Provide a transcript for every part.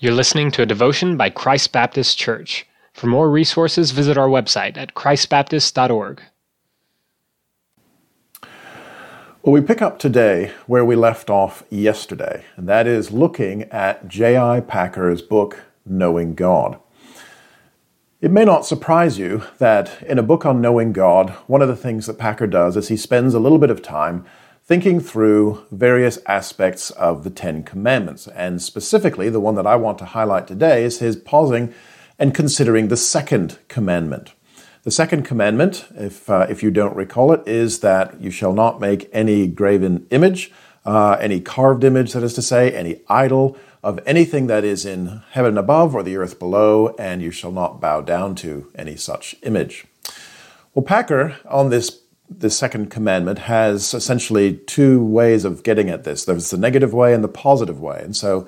You're listening to a devotion by Christ Baptist Church. For more resources, visit our website at christbaptist.org. Well, we pick up today where we left off yesterday, and that is looking at J.I. Packer's book, Knowing God. It may not surprise you that in a book on knowing God, one of the things that Packer does is he spends a little bit of time thinking through various aspects of the Ten Commandments. And specifically, the one that I want to highlight today is his pausing and considering the second commandment. The second commandment, if, uh, if you don't recall it, is that you shall not make any graven image, uh, any carved image, that is to say, any idol of anything that is in heaven above or the earth below, and you shall not bow down to any such image. Well, Packer, on this the second commandment has essentially two ways of getting at this there's the negative way and the positive way. And so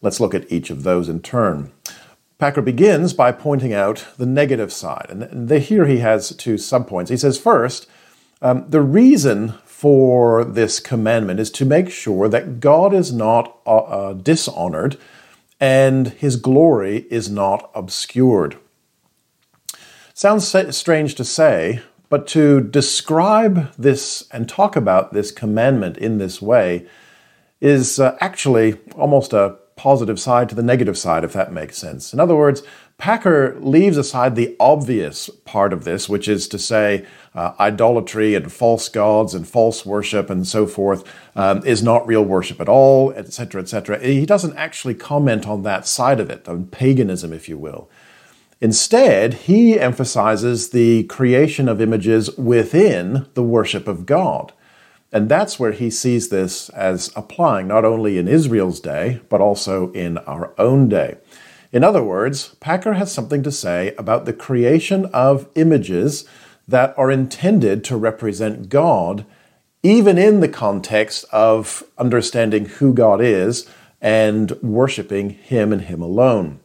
let's look at each of those in turn. Packer begins by pointing out the negative side. And the, here he has two subpoints. He says, first, um, the reason for this commandment is to make sure that God is not uh, uh, dishonored and his glory is not obscured. Sounds strange to say, but to describe this and talk about this commandment in this way is uh, actually almost a positive side to the negative side, if that makes sense. In other words, Packer leaves aside the obvious part of this, which is to say, uh, idolatry and false gods and false worship and so forth um, is not real worship at all, etc., etc. He doesn't actually comment on that side of it, on paganism, if you will. Instead, he emphasizes the creation of images within the worship of God. And that's where he sees this as applying not only in Israel's day, but also in our own day. In other words, Packer has something to say about the creation of images that are intended to represent God, even in the context of understanding who God is and worshiping Him and Him alone.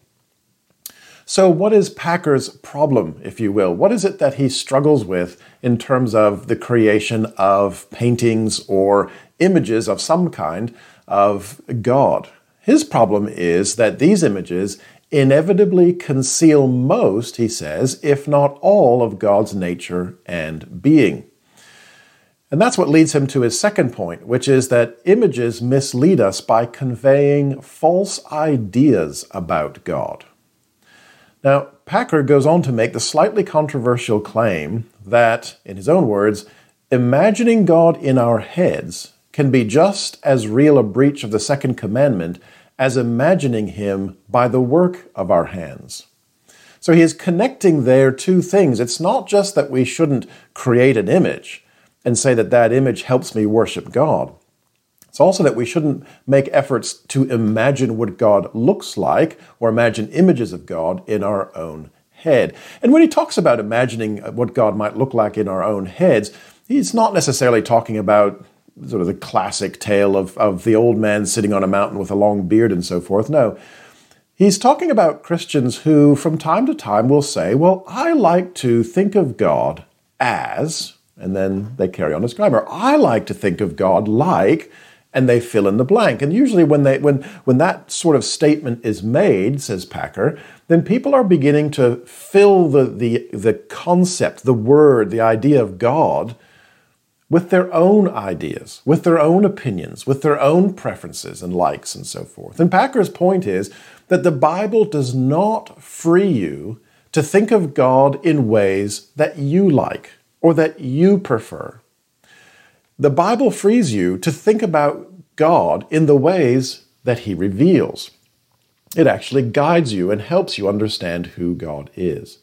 So, what is Packer's problem, if you will? What is it that he struggles with in terms of the creation of paintings or images of some kind of God? His problem is that these images inevitably conceal most, he says, if not all, of God's nature and being. And that's what leads him to his second point, which is that images mislead us by conveying false ideas about God. Now, Packer goes on to make the slightly controversial claim that, in his own words, imagining God in our heads can be just as real a breach of the second commandment as imagining him by the work of our hands. So he is connecting there two things. It's not just that we shouldn't create an image and say that that image helps me worship God. It's also that we shouldn't make efforts to imagine what God looks like or imagine images of God in our own head. And when he talks about imagining what God might look like in our own heads, he's not necessarily talking about sort of the classic tale of, of the old man sitting on a mountain with a long beard and so forth. No. He's talking about Christians who, from time to time, will say, Well, I like to think of God as, and then they carry on describing, or I like to think of God like, and they fill in the blank. And usually when they when when that sort of statement is made, says Packer, then people are beginning to fill the the the concept, the word, the idea of God with their own ideas, with their own opinions, with their own preferences and likes and so forth. And Packer's point is that the Bible does not free you to think of God in ways that you like or that you prefer. The Bible frees you to think about God in the ways that He reveals. It actually guides you and helps you understand who God is.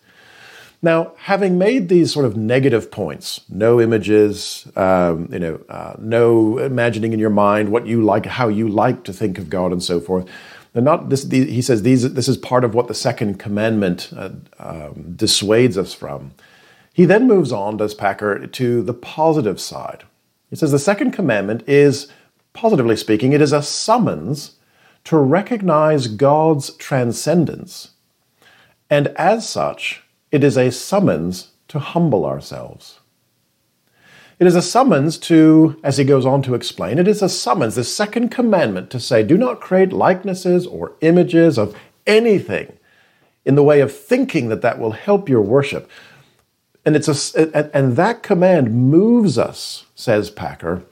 Now, having made these sort of negative points, no images, um, you know, uh, no imagining in your mind what you like, how you like to think of God, and so forth. They're not. This, he says these. This is part of what the second commandment uh, um, dissuades us from. He then moves on, does Packer, to the positive side. He says the second commandment is, positively speaking, it is a summons to recognize God's transcendence. And as such, it is a summons to humble ourselves. It is a summons to, as he goes on to explain, it is a summons, the second commandment to say, do not create likenesses or images of anything in the way of thinking that that will help your worship. And, it's a, and that command moves us, says Packer,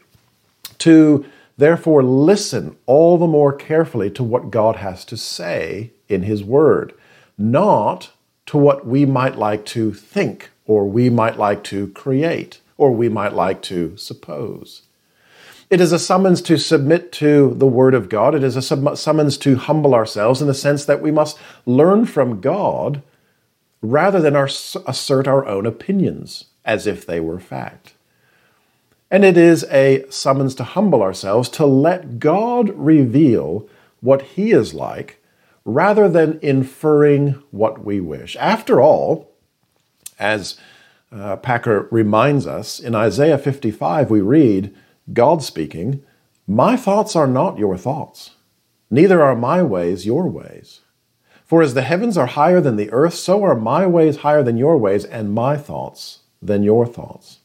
to therefore listen all the more carefully to what God has to say in His Word, not to what we might like to think or we might like to create or we might like to suppose. It is a summons to submit to the Word of God. It is a summons to humble ourselves in the sense that we must learn from God rather than our, assert our own opinions as if they were fact. And it is a summons to humble ourselves, to let God reveal what He is like rather than inferring what we wish. After all, as uh, Packer reminds us, in Isaiah 55, we read, God speaking, My thoughts are not your thoughts, neither are my ways your ways. For as the heavens are higher than the earth, so are my ways higher than your ways, and my thoughts than your thoughts.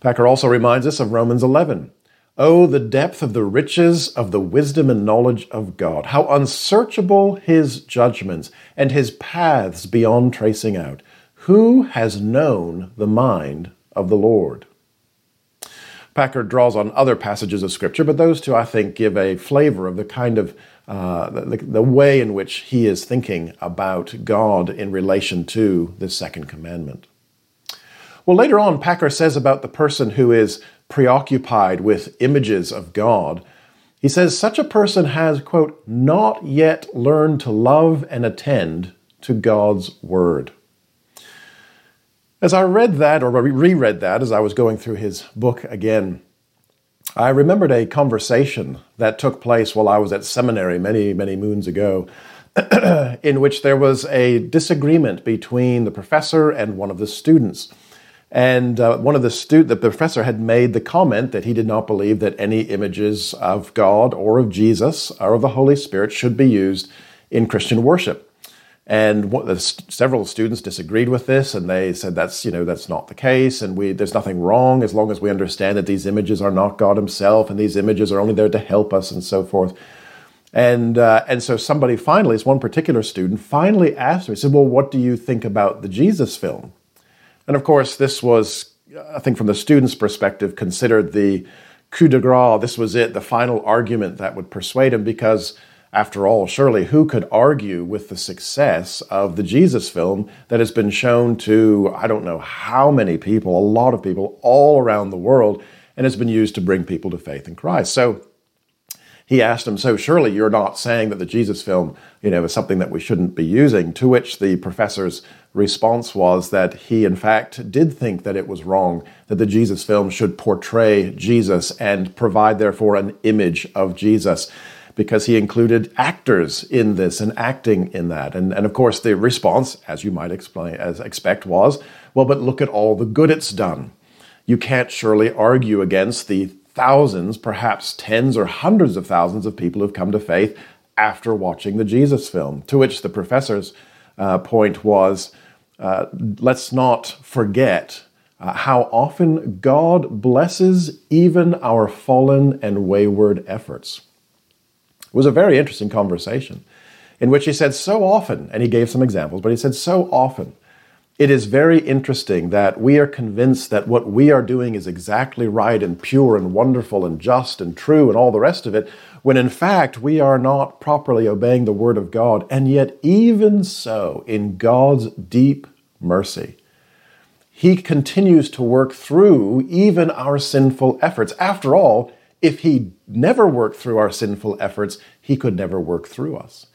Packer also reminds us of Romans 11. Oh, the depth of the riches of the wisdom and knowledge of God! How unsearchable his judgments and his paths beyond tracing out! Who has known the mind of the Lord? Packer draws on other passages of Scripture, but those two, I think, give a flavor of the kind of uh, the, the way in which he is thinking about God in relation to the second commandment. Well, later on, Packer says about the person who is preoccupied with images of God, he says, such a person has, quote, not yet learned to love and attend to God's word. As I read that, or reread that as I was going through his book again, I remembered a conversation that took place while I was at seminary many, many moons ago, in which there was a disagreement between the professor and one of the students. And uh, one of the student, the professor had made the comment that he did not believe that any images of God or of Jesus or of the Holy Spirit should be used in Christian worship. And what, several students disagreed with this, and they said that's you know that's not the case, and we there's nothing wrong as long as we understand that these images are not God Himself, and these images are only there to help us, and so forth. And uh, and so somebody finally, this one particular student, finally asked me, he said, "Well, what do you think about the Jesus film?" And of course, this was, I think, from the student's perspective, considered the coup de grace. This was it, the final argument that would persuade him, because after all, surely who could argue with the success of the Jesus film that has been shown to, I don't know how many people, a lot of people all around the world, and has been used to bring people to faith in Christ? So he asked him, So surely you're not saying that the Jesus film, you know, is something that we shouldn't be using? To which the professor's response was that he, in fact, did think that it was wrong that the Jesus film should portray Jesus and provide, therefore, an image of Jesus because he included actors in this and acting in that. And, and of course, the response, as you might explain, as expect, was, well, but look at all the good it's done. You can't surely argue against the thousands, perhaps tens or hundreds of thousands of people who've come to faith after watching the Jesus film. To which the professor's uh, point was, uh, let's not forget uh, how often God blesses even our fallen and wayward efforts. It was a very interesting conversation in which he said so often, and he gave some examples, but he said so often, it is very interesting that we are convinced that what we are doing is exactly right and pure and wonderful and just and true and all the rest of it, when in fact we are not properly obeying the Word of God. And yet, even so, in God's deep mercy, He continues to work through even our sinful efforts. After all, if he never worked through our sinful efforts, he could never work through us.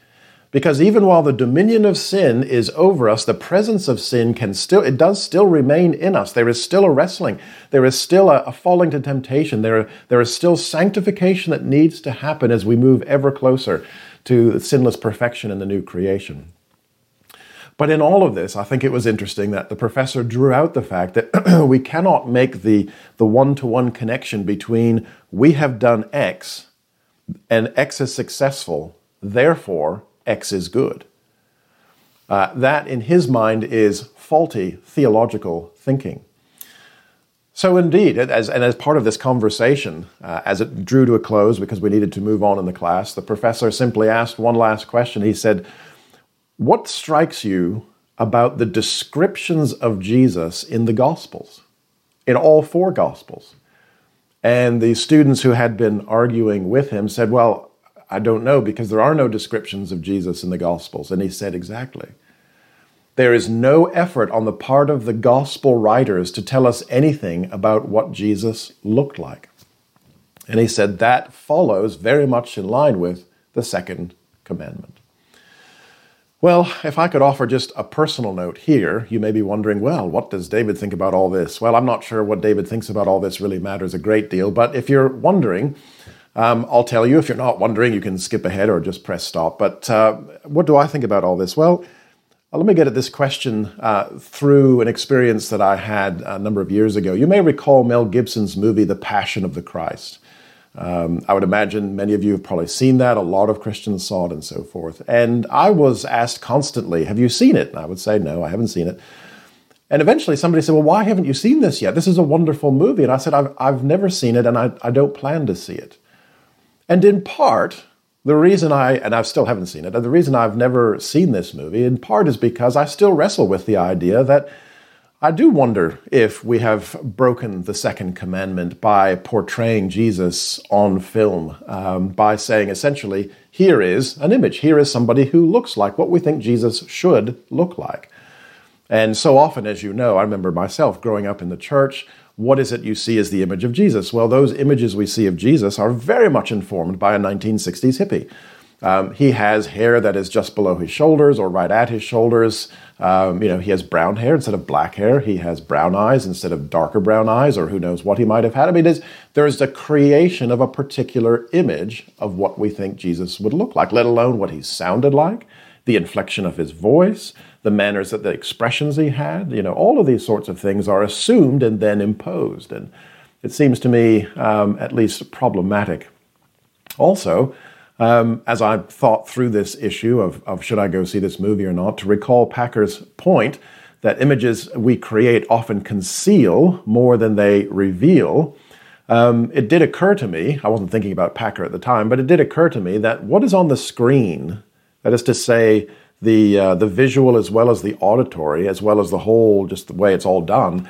Because even while the dominion of sin is over us, the presence of sin can still, it does still remain in us. There is still a wrestling. There is still a, a falling to temptation. There, there is still sanctification that needs to happen as we move ever closer to sinless perfection in the new creation. But in all of this, I think it was interesting that the professor drew out the fact that we cannot make the, the one-to-one connection between we have done X and X is successful, therefore X is good. Uh, that, in his mind, is faulty theological thinking. So, indeed, as, and as part of this conversation, uh, as it drew to a close because we needed to move on in the class, the professor simply asked one last question. He said, What strikes you about the descriptions of Jesus in the Gospels, in all four Gospels? And the students who had been arguing with him said, Well, I don't know because there are no descriptions of Jesus in the Gospels. And he said, Exactly. There is no effort on the part of the gospel writers to tell us anything about what Jesus looked like. And he said that follows very much in line with the second commandment. Well, if I could offer just a personal note here, you may be wondering, well, what does David think about all this? Well, I'm not sure what David thinks about all this really matters a great deal, but if you're wondering, um, I'll tell you. If you're not wondering, you can skip ahead or just press stop. But uh, what do I think about all this? Well, uh, let me get at this question uh, through an experience that I had a number of years ago. You may recall Mel Gibson's movie, The Passion of the Christ. Um, I would imagine many of you have probably seen that. A lot of Christians saw it and so forth. And I was asked constantly, Have you seen it? And I would say, No, I haven't seen it. And eventually somebody said, Well, why haven't you seen this yet? This is a wonderful movie. And I said, I've, I've never seen it and I, I don't plan to see it. And in part, the reason I, and I still haven't seen it, the reason I've never seen this movie in part is because I still wrestle with the idea that I do wonder if we have broken the second commandment by portraying Jesus on film, um, by saying essentially, here is an image, here is somebody who looks like what we think Jesus should look like. And so often, as you know, I remember myself growing up in the church, what is it you see as the image of Jesus? Well, those images we see of Jesus are very much informed by a 1960s hippie. Um, he has hair that is just below his shoulders or right at his shoulders. Um, you know, he has brown hair instead of black hair. He has brown eyes instead of darker brown eyes, or who knows what he might have had. I mean, there's, there's a creation of a particular image of what we think Jesus would look like, let alone what he sounded like, the inflection of his voice, the manners that the expressions he had, you know, all of these sorts of things are assumed and then imposed. And it seems to me um, at least problematic. Also, um, as I thought through this issue of, of should I go see this movie or not, to recall Packer's point that images we create often conceal more than they reveal. Um, it did occur to me, I wasn't thinking about Packer at the time, but it did occur to me that what is on the screen, that is to say, the uh, the visual as well as the auditory, as well as the whole, just the way it's all done,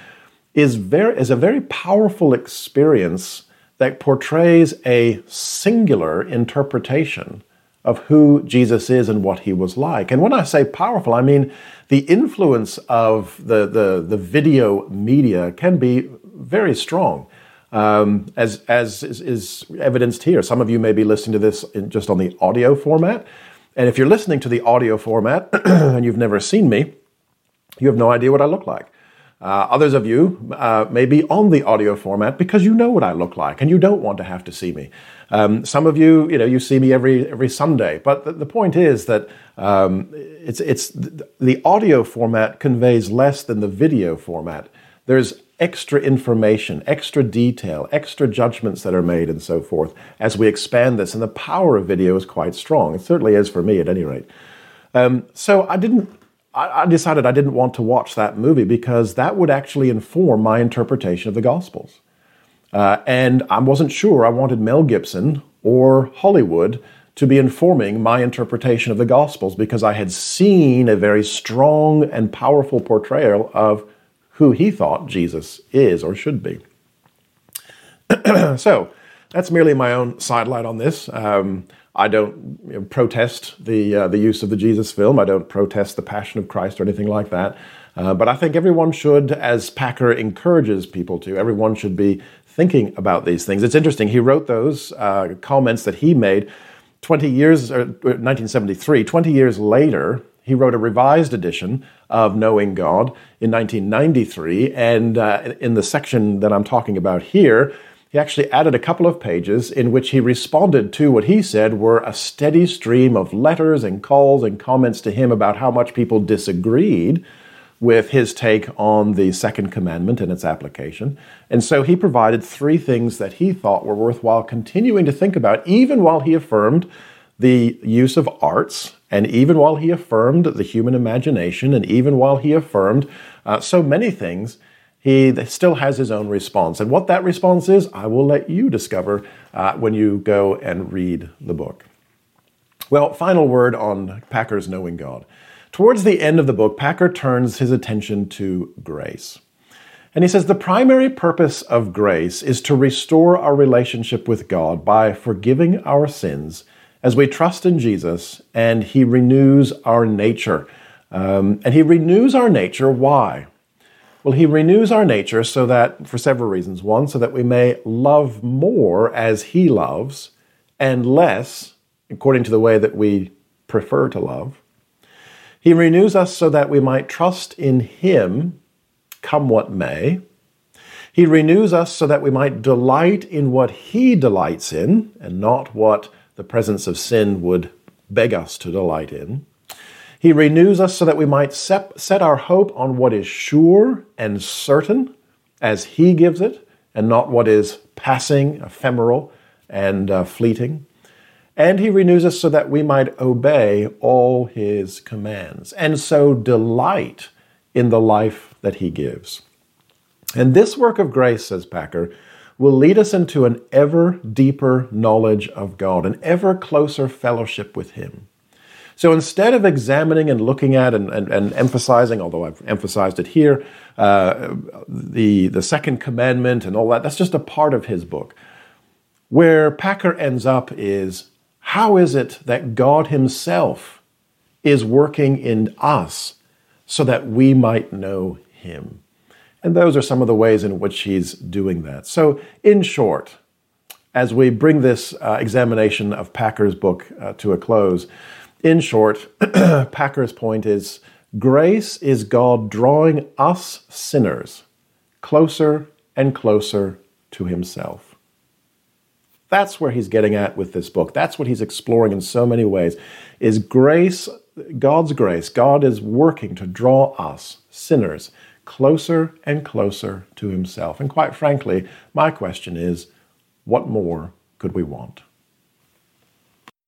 is very is a very powerful experience that portrays a singular interpretation of who Jesus is and what he was like. And when I say powerful, I mean the influence of the the, the video media can be very strong. Um, as as is, is, evidenced here. Some of you may be listening to this in, just on the audio format. And if you're listening to the audio format and you've never seen me, you have no idea what I look like. Uh, others of you uh, may be on the audio format because you know what I look like and you don't want to have to see me. Um, some of you, you know, you see me every every Sunday. But the, the point is that um, it's it's the audio format conveys less than the video format. There's extra information, extra detail, extra judgments that are made, and so forth as we expand this. And the power of video is quite strong. It certainly is for me, at any rate. Um, so I didn't. I, decided I didn't want to watch that movie because that would actually inform my interpretation of the Gospels. Uh, and I wasn't sure I wanted Mel Gibson or Hollywood to be informing my interpretation of the Gospels because I had seen a very strong and powerful portrayal of who he thought Jesus is or should be. so that's merely my own sidelight on this. Um, I don't you know, protest the uh, the use of the Jesus film. I don't protest the Passion of Christ or anything like that. Uh, but I think everyone should, as Packer encourages people to, everyone should be thinking about these things. It's interesting. He wrote those uh, comments that he made 20 years, or 1973, 20 years later he wrote a revised edition of Knowing God in 1993. And uh, in the section that I'm talking about here, he actually added a couple of pages in which he responded to what he said were a steady stream of letters and calls and comments to him about how much people disagreed with his take on the second commandment and its application. And so he provided three things that he thought were worthwhile continuing to think about, even while he affirmed the use of arts and even while he affirmed the human imagination, and even while he affirmed uh, so many things, he still has his own response. And what that response is, I will let you discover uh, when you go and read the book. Well, final word on Packer's Knowing God. Towards the end of the book, Packer turns his attention to grace. And he says the primary purpose of grace is to restore our relationship with God by forgiving our sins as we trust in Jesus and he renews our nature. Um, and he renews our nature. Why? Well, he renews our nature so that, for several reasons. One, so that we may love more as he loves and less according to the way that we prefer to love. He renews us so that we might trust in him, come what may. He renews us so that we might delight in what he delights in and not what the presence of sin would beg us to delight in. He renews us so that we might set, our hope on what is sure and certain as He gives it, and not what is passing, ephemeral, and uh, fleeting. And He renews us so that we might obey all His commands, and so delight in the life that He gives. And this work of grace, says Packer, will lead us into an ever deeper knowledge of God, an ever closer fellowship with Him. So instead of examining and looking at and, and, and emphasizing, although I've emphasized it here, uh, the, the second commandment and all that, that's just a part of his book. Where Packer ends up is how is it that God Himself is working in us so that we might know Him? And those are some of the ways in which He's doing that. So, in short, as we bring this uh, examination of Packer's book uh, to a close, in short, Packer's point is grace is God drawing us sinners closer and closer to Himself. That's where he's getting at with this book. That's what he's exploring in so many ways. Is grace, God's grace, God is working to draw us, sinners, closer and closer to himself. And quite frankly, my question is what more could we want?